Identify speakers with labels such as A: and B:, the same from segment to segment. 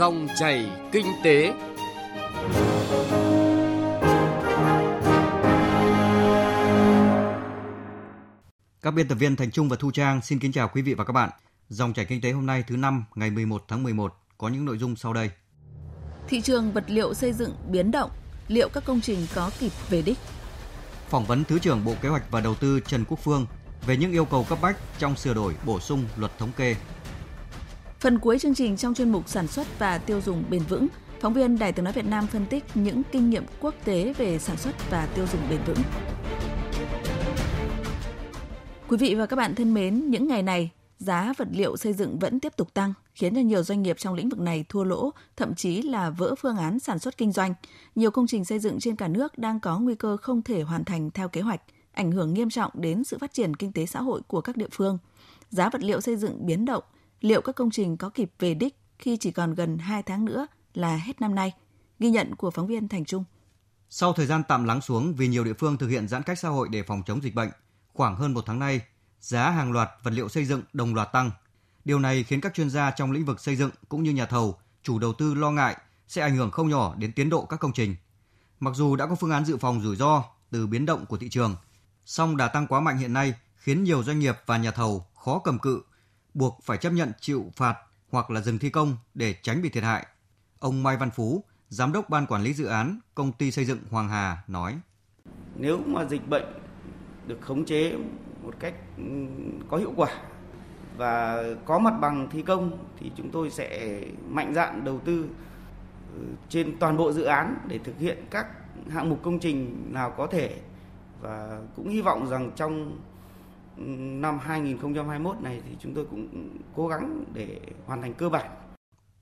A: Dòng chảy kinh tế.
B: Các biên tập viên Thành Trung và Thu Trang xin kính chào quý vị và các bạn. Dòng chảy kinh tế hôm nay thứ năm ngày 11 tháng 11 có những nội dung sau đây.
C: Thị trường vật liệu xây dựng biến động, liệu các công trình có kịp về đích?
B: Phỏng vấn Thứ trưởng Bộ Kế hoạch và Đầu tư Trần Quốc Phương về những yêu cầu cấp bách trong sửa đổi bổ sung luật thống kê.
C: Phần cuối chương trình trong chuyên mục sản xuất và tiêu dùng bền vững, phóng viên Đài Tiếng nói Việt Nam phân tích những kinh nghiệm quốc tế về sản xuất và tiêu dùng bền vững. Quý vị và các bạn thân mến, những ngày này, giá vật liệu xây dựng vẫn tiếp tục tăng, khiến cho nhiều doanh nghiệp trong lĩnh vực này thua lỗ, thậm chí là vỡ phương án sản xuất kinh doanh. Nhiều công trình xây dựng trên cả nước đang có nguy cơ không thể hoàn thành theo kế hoạch, ảnh hưởng nghiêm trọng đến sự phát triển kinh tế xã hội của các địa phương. Giá vật liệu xây dựng biến động, liệu các công trình có kịp về đích khi chỉ còn gần 2 tháng nữa là hết năm nay? Ghi nhận của phóng viên Thành Trung.
B: Sau thời gian tạm lắng xuống vì nhiều địa phương thực hiện giãn cách xã hội để phòng chống dịch bệnh, khoảng hơn một tháng nay, giá hàng loạt vật liệu xây dựng đồng loạt tăng. Điều này khiến các chuyên gia trong lĩnh vực xây dựng cũng như nhà thầu, chủ đầu tư lo ngại sẽ ảnh hưởng không nhỏ đến tiến độ các công trình. Mặc dù đã có phương án dự phòng rủi ro từ biến động của thị trường, song đà tăng quá mạnh hiện nay khiến nhiều doanh nghiệp và nhà thầu khó cầm cự, buộc phải chấp nhận chịu phạt hoặc là dừng thi công để tránh bị thiệt hại. Ông Mai Văn Phú, giám đốc ban quản lý dự án công ty xây dựng Hoàng Hà nói:
D: Nếu mà dịch bệnh được khống chế một cách ừ, có hiệu quả và có mặt bằng thi công thì chúng tôi sẽ mạnh dạn đầu tư ừ, trên toàn bộ dự án để thực hiện các hạng mục công trình nào có thể và cũng hy vọng rằng trong năm 2021 này thì chúng tôi cũng cố gắng để hoàn thành cơ bản.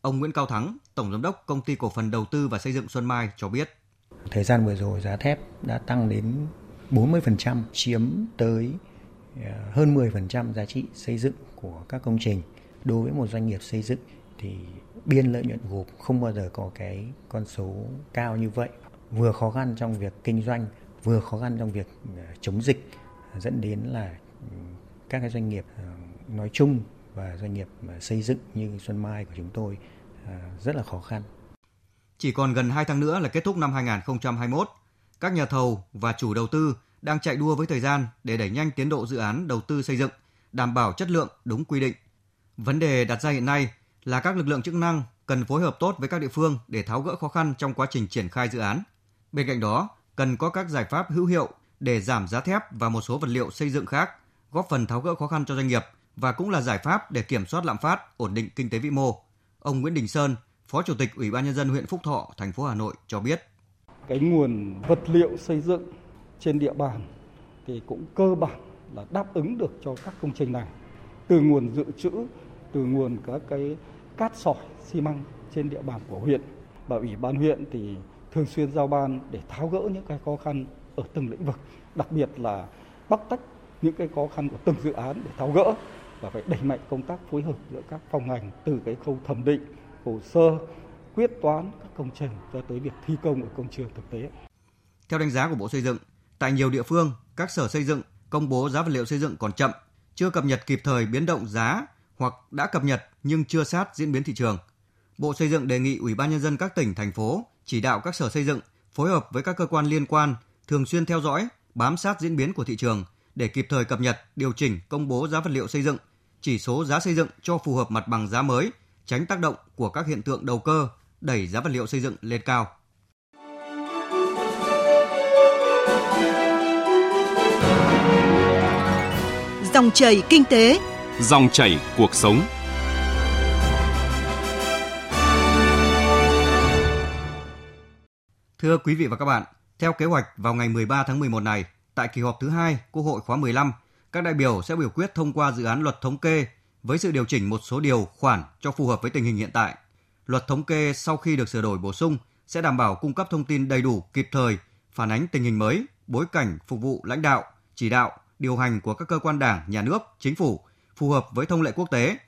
B: Ông Nguyễn Cao Thắng, Tổng Giám đốc Công ty Cổ phần Đầu tư và Xây dựng Xuân Mai cho biết.
E: Thời gian vừa rồi giá thép đã tăng đến 40%, chiếm tới ờ, hơn 10% giá trị xây dựng của các công trình. Đối với một doanh nghiệp xây dựng thì biên lợi nhuận gộp không bao giờ có cái con số cao như vậy. Vừa khó khăn trong việc kinh doanh, vừa khó khăn trong việc ờ, chống dịch dẫn đến là các cái doanh nghiệp ờ, nói chung và doanh nghiệp ờ, xây dựng như Xuân Mai của chúng tôi ờ, rất là khó khăn.
B: Chỉ còn gần 2 tháng nữa là kết thúc năm 2021 các nhà thầu và chủ đầu tư đang chạy đua với thời gian để đẩy nhanh tiến độ dự án đầu tư xây dựng, đảm bảo chất lượng đúng quy định. Vấn đề đặt ra hiện nay là các lực lượng chức năng cần phối hợp tốt với các địa phương để tháo gỡ khó khăn trong quá trình triển khai dự án. Bên cạnh đó, cần có các giải pháp hữu hiệu để giảm giá thép và một số vật liệu xây dựng khác, góp phần tháo gỡ khó khăn cho doanh nghiệp và cũng là giải pháp để kiểm soát lạm phát, ổn định kinh tế vĩ mô. Ông Nguyễn Đình Sơn, Phó Chủ tịch Ủy ban nhân dân huyện Phúc Thọ, thành phố Hà Nội cho biết
F: cái nguồn vật liệu xây dựng trên địa bàn thì cũng cơ bản là đáp ứng được cho các công trình này từ nguồn dự trữ từ nguồn các cái cát sỏi xi măng trên địa bàn của huyện và ủy ban huyện thì thường xuyên giao ban để tháo gỡ những cái khó khăn ở từng lĩnh vực đặc biệt là bóc tách những cái khó khăn của từng dự án để tháo gỡ và phải đẩy mạnh công tác phối hợp giữa các phòng ngành từ cái khâu thẩm định hồ sơ quyết toán các công trình cho tới việc thi công ở công trường thực tế.
B: Theo đánh giá của Bộ Xây dựng, tại nhiều địa phương, các sở xây dựng công bố giá vật liệu xây dựng còn chậm, chưa cập nhật kịp thời biến động giá hoặc đã cập nhật nhưng chưa sát diễn biến thị trường. Bộ Xây dựng đề nghị Ủy ban nhân dân các tỉnh thành phố chỉ đạo các sở xây dựng phối hợp với các cơ quan liên quan thường xuyên theo dõi, bám sát diễn biến của thị trường để kịp thời cập nhật, điều chỉnh công bố giá vật liệu xây dựng, chỉ số giá xây dựng cho phù hợp mặt bằng giá mới, tránh tác động của các hiện tượng đầu cơ, đẩy giá vật liệu xây dựng lên cao.
G: Dòng chảy kinh tế,
A: dòng chảy cuộc sống.
B: Thưa quý vị và các bạn, theo kế hoạch vào ngày 13 tháng 11 này, tại kỳ họp thứ hai Quốc hội khóa 15, các đại biểu sẽ biểu quyết thông qua dự án luật thống kê với sự điều chỉnh một số điều khoản cho phù hợp với tình hình hiện tại. Luật thống kê sau khi được sửa đổi bổ sung sẽ đảm bảo cung cấp thông tin đầy đủ, kịp thời, phản ánh tình hình mới, bối cảnh phục vụ lãnh đạo, chỉ đạo, điều hành của các cơ quan đảng, nhà nước, chính phủ phù hợp với thông lệ quốc tế.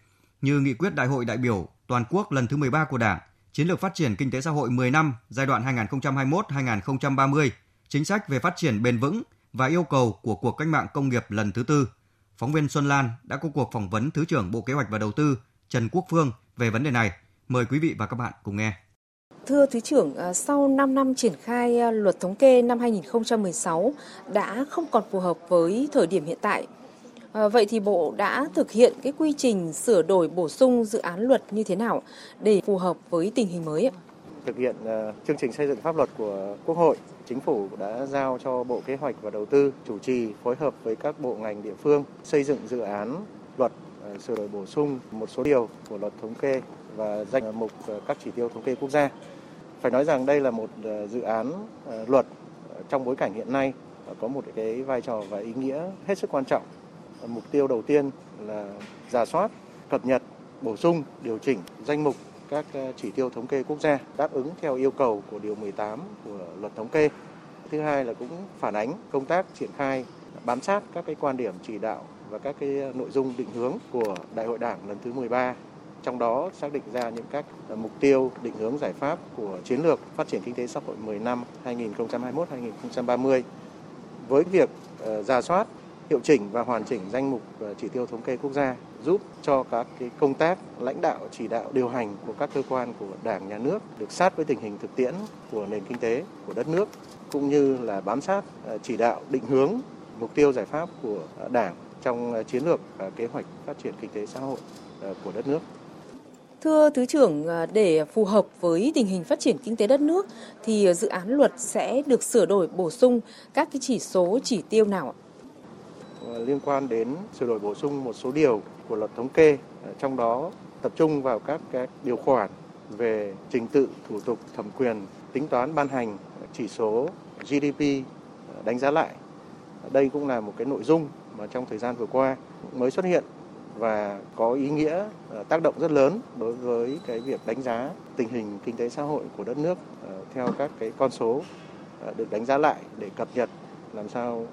B: Như nghị quyết Đại hội đại biểu toàn quốc lần thứ 13 của Đảng, chiến lược phát triển kinh tế xã hội 10 năm giai đoạn 2021-2030, chính sách về phát triển bền vững và yêu cầu của cuộc cách mạng công nghiệp lần thứ tư. Phóng viên Xuân Lan đã có cuộc phỏng vấn Thứ trưởng Bộ Kế hoạch và Đầu tư Trần Quốc Phương về vấn đề này. Mời quý vị và các bạn cùng nghe.
H: Thưa Thứ trưởng, à, sau 5 năm triển khai à, luật thống kê năm 2016 đã không còn phù hợp với thời điểm hiện tại. À, vậy thì Bộ đã thực hiện cái quy trình sửa đổi bổ sung dự án luật như thế nào để phù hợp với tình hình mới ạ?
I: Thực hiện ờ, chương trình xây dựng pháp luật của Quốc hội, Chính phủ đã giao cho Bộ Kế hoạch và Đầu tư chủ trì phối hợp với các bộ ngành địa phương xây dựng dự án luật ờ, sửa đổi bổ sung một số điều của luật thống kê và danh mục ờ, các chỉ tiêu thống kê quốc gia. Phải nói rằng đây là một dự án luật trong bối cảnh hiện nay có một cái vai trò và ý nghĩa hết sức quan trọng. Mục tiêu đầu tiên là giả soát, cập nhật, bổ sung, điều chỉnh danh mục các ờ, chỉ tiêu thống kê quốc gia đáp ứng theo yêu cầu của điều 18 của luật thống kê. Thứ hai là cũng phản ánh công tác triển khai, bám sát các cái quan điểm chỉ đạo và các cái ờ, nội dung định hướng của Đại hội Đảng lần thứ 13 trong đó xác định ra những các ờ, mục tiêu, định hướng, giải pháp của chiến lược phát triển kinh tế xã hội 10 năm 2021-2030 với việc ra soát, hiệu chỉnh và hoàn chỉnh danh mục chỉ tiêu thống kê quốc gia giúp cho các cái công tác lãnh đạo chỉ đạo điều hành của các cơ quan của Đảng nhà nước được sát với tình hình thực tiễn của nền kinh tế của đất nước cũng như là bám sát chỉ đạo định hướng mục tiêu giải pháp của Đảng trong chiến lược kế hoạch phát triển kinh tế xã hội của đất nước.
H: Thưa Thứ trưởng, à, để phù hợp với tình hình phát triển kinh tế đất nước thì dự án luật sẽ được sửa đổi bổ sung các cái chỉ số chỉ tiêu nào ạ?
I: Liên quan đến sửa đổi bổ sung một số điều của luật thống kê, ờ, trong đó tập trung vào các cái điều khoản về trình tự, thủ tục, thẩm quyền, tính toán ban hành ờ, chỉ số GDP ờ, đánh giá lại. Đây cũng là một cái nội dung mà trong thời gian vừa qua mới xuất hiện và có ý nghĩa tác động rất lớn đối với cái việc đánh giá tình hình kinh tế xã hội của đất nước theo các cái con số được đánh giá lại để cập nhật làm sao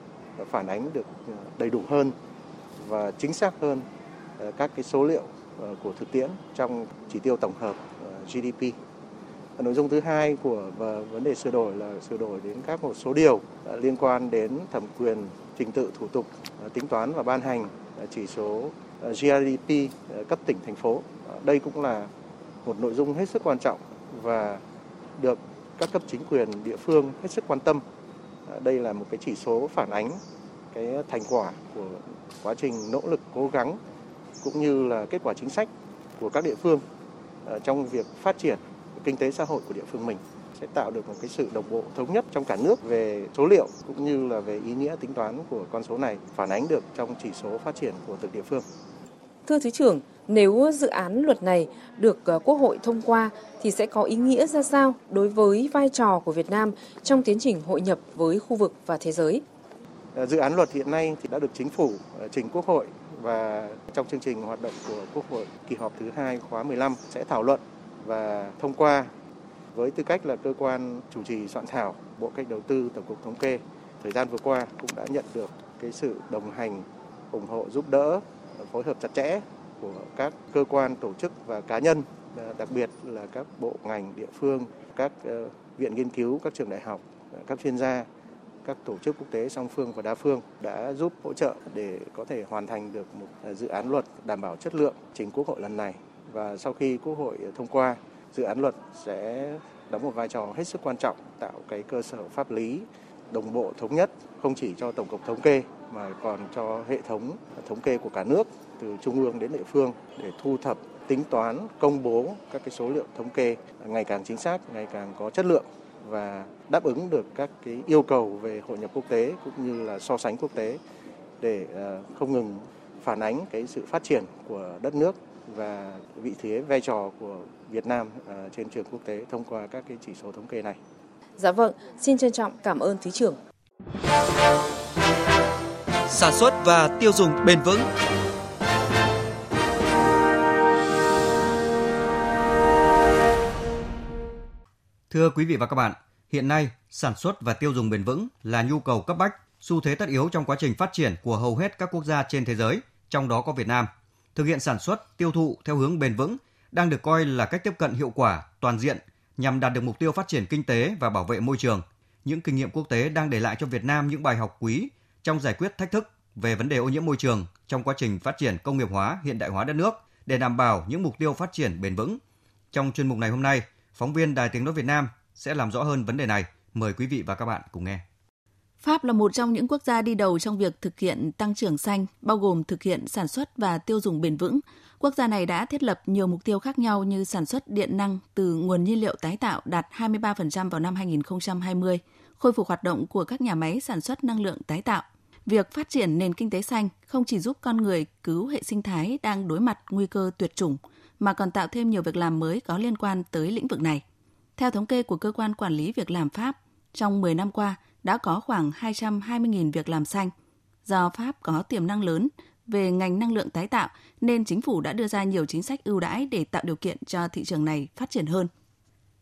I: phản ánh được đầy đủ hơn và chính xác hơn Ờ, các cái số liệu ờ, của thực tiễn trong chỉ tiêu tổng hợp ờ, GDP. Nội dung thứ hai của vấn đề sửa đổi là sửa đổi đến các một số điều liên quan đến thẩm quyền trình tự thủ tục tính toán và ban hành chỉ số GDP cấp tỉnh, thành phố. Đây cũng là một nội dung hết sức quan trọng và được các cấp chính quyền địa phương hết sức quan tâm. Đây là một cái chỉ số phản ánh cái thành quả của quá trình nỗ lực cố gắng cũng như là kết quả chính sách của các địa phương trong việc phát triển kinh tế xã hội của địa phương mình sẽ tạo được một cái sự đồng bộ thống nhất trong cả nước về số liệu cũng như là về ý nghĩa tính toán của con số này phản ánh được trong chỉ số phát triển của từng địa phương.
H: Thưa Thứ trưởng, nếu dự án luật này được ờ, Quốc hội thông qua thì sẽ có ý nghĩa ra sao đối với vai trò của Việt Nam trong tiến trình hội nhập với khu vực và thế giới?
I: Ờ, dự án luật hiện nay thì đã được chính phủ ờ, trình Quốc hội và trong chương trình hoạt động của Quốc hội kỳ họp thứ hai khóa 15 sẽ thảo luận và thông qua với tư cách là cơ quan chủ trì soạn thảo Bộ Cách Đầu tư Tổng cục Thống kê, thời gian vừa qua cũng đã nhận được cái sự đồng hành, ủng hộ, giúp đỡ, phối hợp chặt chẽ của các cơ quan tổ chức và cá nhân à, đặc biệt là các bộ ngành, địa phương, các ờ, viện nghiên cứu, các trường đại học, các chuyên gia các tổ chức quốc tế song phương và đa phương đã giúp hỗ trợ để có thể hoàn thành được một à, dự án luật đảm bảo chất lượng trình Quốc hội lần này. Và sau khi Quốc hội thông qua, dự án luật sẽ đóng một vai trò hết sức quan trọng tạo cái cơ sở pháp lý đồng bộ thống nhất không chỉ cho tổng cục thống kê mà còn cho hệ thống thống kê của cả nước từ trung ương đến địa phương để thu thập tính toán công bố các cái số liệu thống kê ngày càng chính xác ngày càng có chất lượng và đáp ứng được các cái yêu cầu về hội nhập quốc tế cũng như là so sánh quốc tế để ờ, không ngừng phản ánh cái sự phát triển của đất nước và vị thế vai trò của Việt Nam ờ, trên trường quốc tế thông qua các cái chỉ số thống kê này.
H: Dạ vâng, xin trân trọng cảm ơn Thứ trưởng.
J: Sản xuất và tiêu dùng bền vững
B: Thưa quý vị và các bạn, hiện nay sản xuất và tiêu dùng bền vững là nhu cầu cấp bách, xu thế tất yếu trong quá trình phát triển của hầu hết các quốc gia trên thế giới, trong đó có Việt Nam. Thực hiện sản xuất, tiêu thụ theo hướng bền vững đang được coi là cách tiếp cận hiệu quả, toàn diện nhằm đạt được mục tiêu phát triển kinh tế và bảo vệ môi trường. Những kinh nghiệm quốc tế đang để lại cho Việt Nam những bài học quý trong giải quyết thách thức về vấn đề ô nhiễm môi trường trong quá trình phát triển công nghiệp hóa, hiện đại hóa đất nước để đảm bảo những mục tiêu phát triển bền vững. Trong chuyên mục này hôm nay, phóng viên Đài Tiếng nói Việt Nam sẽ làm rõ hơn vấn đề này. Mời quý vị và các bạn cùng nghe.
C: Pháp là một trong những quốc gia đi đầu trong việc thực hiện tăng trưởng xanh, bao gồm thực hiện sản xuất và tiêu dùng bền vững. Quốc gia này đã thiết lập nhiều mục tiêu khác nhau như sản xuất điện năng từ nguồn nhiên liệu tái tạo đạt 23% vào năm 2020, khôi phục hoạt động của các nhà máy sản xuất năng lượng tái tạo. Việc phát triển nền kinh tế xanh không chỉ giúp con người cứu hệ sinh thái đang đối mặt nguy cơ tuyệt chủng, mà còn tạo thêm nhiều việc làm mới có liên quan tới lĩnh vực này. Theo thống kê của cơ quan quản lý việc làm Pháp, trong 10 năm qua đã có khoảng 220.000 việc làm xanh. Do Pháp có tiềm năng lớn về ngành năng lượng tái tạo nên chính phủ đã đưa ra nhiều chính sách ưu đãi để tạo điều kiện cho thị trường này phát triển hơn.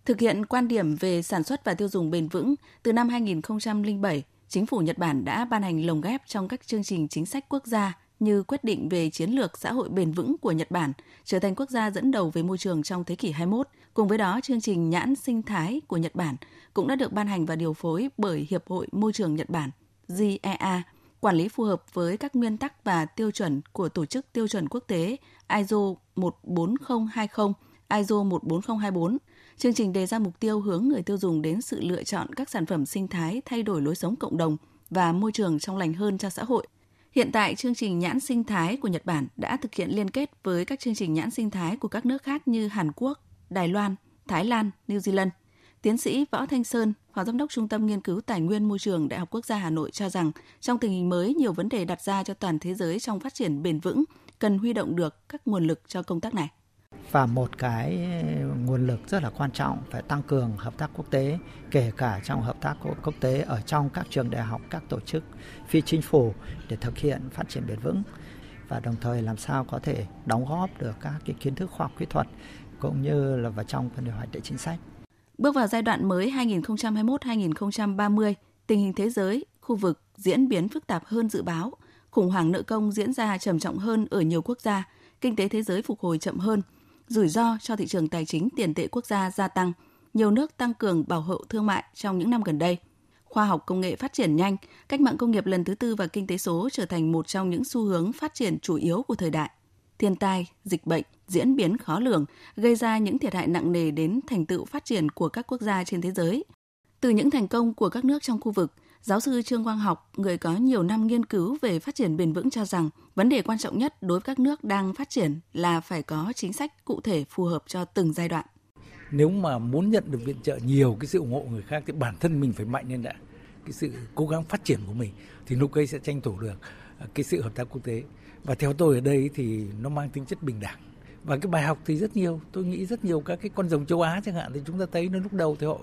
C: Thực hiện quan điểm về sản xuất và tiêu dùng bền vững, từ năm 2007, chính phủ Nhật Bản đã ban hành lồng ghép trong các chương trình chính sách quốc gia như quyết định về chiến lược xã hội bền vững của Nhật Bản trở thành quốc gia dẫn đầu về môi trường trong thế kỷ 21. Cùng với đó, chương trình nhãn sinh thái của Nhật Bản cũng đã được ban hành và điều phối bởi Hiệp hội Môi trường Nhật Bản, GEA, quản lý phù hợp với các nguyên tắc và tiêu chuẩn của Tổ chức Tiêu chuẩn Quốc tế ISO 14020, ISO 14024. Chương trình đề ra mục tiêu hướng người tiêu dùng đến sự lựa chọn các sản phẩm sinh thái thay đổi lối sống cộng đồng và môi trường trong lành hơn cho xã hội. Hiện tại, chương trình nhãn sinh thái của Nhật Bản đã thực hiện liên kết với các chương trình nhãn sinh thái của các nước khác như Hàn Quốc, Đài Loan, Thái Lan, New Zealand. Tiến sĩ Võ Thanh Sơn, Phó Giám đốc Trung tâm Nghiên cứu Tài nguyên Môi trường Đại học Quốc gia Hà Nội cho rằng, trong tình hình mới, nhiều vấn đề đặt ra cho toàn thế giới trong phát triển bền vững, cần huy động được các nguồn lực cho công tác này
K: và một cái ừ, nguồn lực rất là quan trọng phải tăng cường hợp tác quốc tế kể cả trong hợp tác quốc tế ở trong các trường đại học các tổ chức phi chính phủ để thực hiện phát triển bền vững. Và đồng thời làm sao có thể đóng góp được các cái kiến thức khoa học kỹ thuật cũng như là vào trong phần điều hoạch định chính sách.
C: Bước vào giai đoạn mới 2021-2030, tình hình thế giới, khu vực diễn biến phức tạp hơn dự báo, khủng hoảng nợ công diễn ra trầm trọng hơn ở nhiều quốc gia, kinh tế thế giới phục hồi chậm hơn – rủi ro cho thị trường tài chính tiền tệ quốc gia gia tăng, nhiều nước tăng cường bảo hộ thương mại trong những năm gần đây. Khoa học công nghệ phát triển nhanh, cách mạng công nghiệp lần thứ tư và kinh tế số trở thành một trong những xu hướng phát triển chủ yếu của thời đại. Thiên tai, dịch bệnh, diễn biến khó lường gây ra những thiệt hại nặng nề đến thành tựu phát triển của các quốc gia trên thế giới. Từ những thành công của các nước trong khu vực, Giáo sư Trương Quang Học, người có nhiều năm nghiên cứu về phát triển bền vững cho rằng vấn đề quan trọng nhất đối với các nước đang phát triển là phải có chính sách cụ thể phù hợp cho từng giai đoạn.
L: Nếu mà muốn nhận được viện trợ nhiều cái sự ủng hộ người khác thì bản thân mình phải mạnh lên đã. Cái sự cố gắng phát triển của mình thì lúc ấy sẽ tranh thủ được à, cái sự hợp tác quốc tế. Và theo tôi ở đây thì nó mang tính chất bình đẳng và cái bài học thì rất nhiều tôi nghĩ rất nhiều các cái con rồng châu Á chẳng hạn thì chúng ta thấy nó lúc đầu thì họ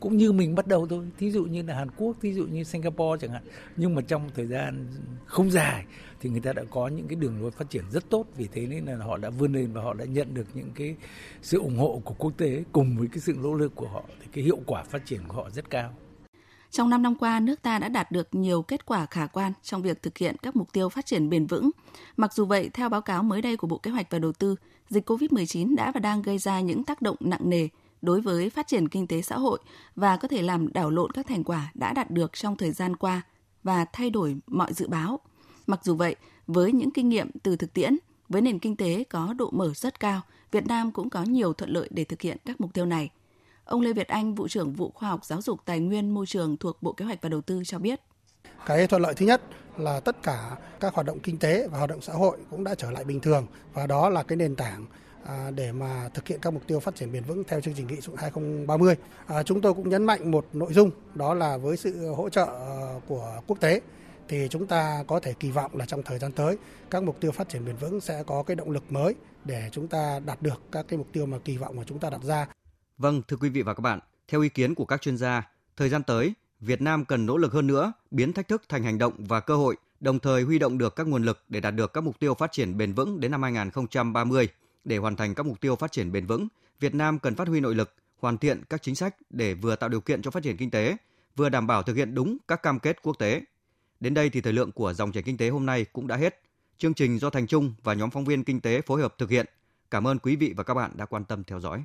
L: cũng như mình bắt đầu thôi. Thí dụ như là Hàn Quốc thí dụ như Singapore chẳng hạn. Nhưng mà trong thời gian không dài thì người ta đã có những cái đường lối phát triển rất tốt. Vì thế nên là họ đã vươn lên và họ đã nhận được những cái sự ủng hộ của quốc tế cùng với cái sự nỗ lực của họ. Thì cái hiệu quả phát triển của họ rất cao.
C: Trong 5 năm qua, nước ta đã đạt được nhiều kết quả khả quan trong việc thực hiện các mục tiêu phát triển bền vững. Mặc dù vậy, theo báo cáo mới đây của Bộ Kế hoạch và Đầu tư, dịch COVID-19 đã và đang gây ra những tác động nặng nề đối với phát triển kinh tế xã hội và có thể làm đảo lộn các thành quả đã đạt được trong thời gian qua và thay đổi mọi dự báo. Mặc dù vậy, với những kinh nghiệm từ thực tiễn, với nền kinh tế có độ mở rất cao, Việt Nam cũng có nhiều thuận lợi để thực hiện các mục tiêu này. Ông Lê Việt Anh, vụ trưởng vụ khoa học giáo dục tài nguyên môi trường thuộc Bộ Kế hoạch và Đầu tư cho biết.
M: Cái thuận lợi thứ nhất là tất cả các hoạt động kinh tế và hoạt động xã hội cũng đã trở lại bình thường và đó là cái nền tảng À, để mà thực hiện các mục tiêu phát triển bền vững theo chương trình nghị sự 2030. À, chúng tôi cũng nhấn mạnh một nội dung đó là với sự hỗ trợ ờ, của quốc tế thì chúng ta có thể kỳ vọng là trong thời gian tới các mục tiêu phát triển bền vững sẽ có cái động lực mới để chúng ta đạt được các cái mục tiêu mà kỳ vọng mà chúng ta đặt ra.
B: Vâng, thưa quý vị và các bạn, theo ý kiến của các chuyên gia, thời gian tới Việt Nam cần nỗ lực hơn nữa biến thách thức thành hành động và cơ hội, đồng thời huy động được các nguồn lực để đạt được các mục tiêu phát triển bền vững đến năm 2030. Để hoàn thành các mục tiêu phát triển bền vững, Việt Nam cần phát huy nội lực, hoàn thiện các chính sách để vừa tạo điều kiện cho phát triển kinh tế, vừa đảm bảo thực hiện đúng các cam kết quốc tế. Đến đây thì thời lượng của dòng chảy kinh tế hôm nay cũng đã hết. Chương trình do Thành Trung và nhóm phóng viên kinh tế phối hợp thực hiện. Cảm ơn quý vị và các bạn đã quan tâm theo dõi.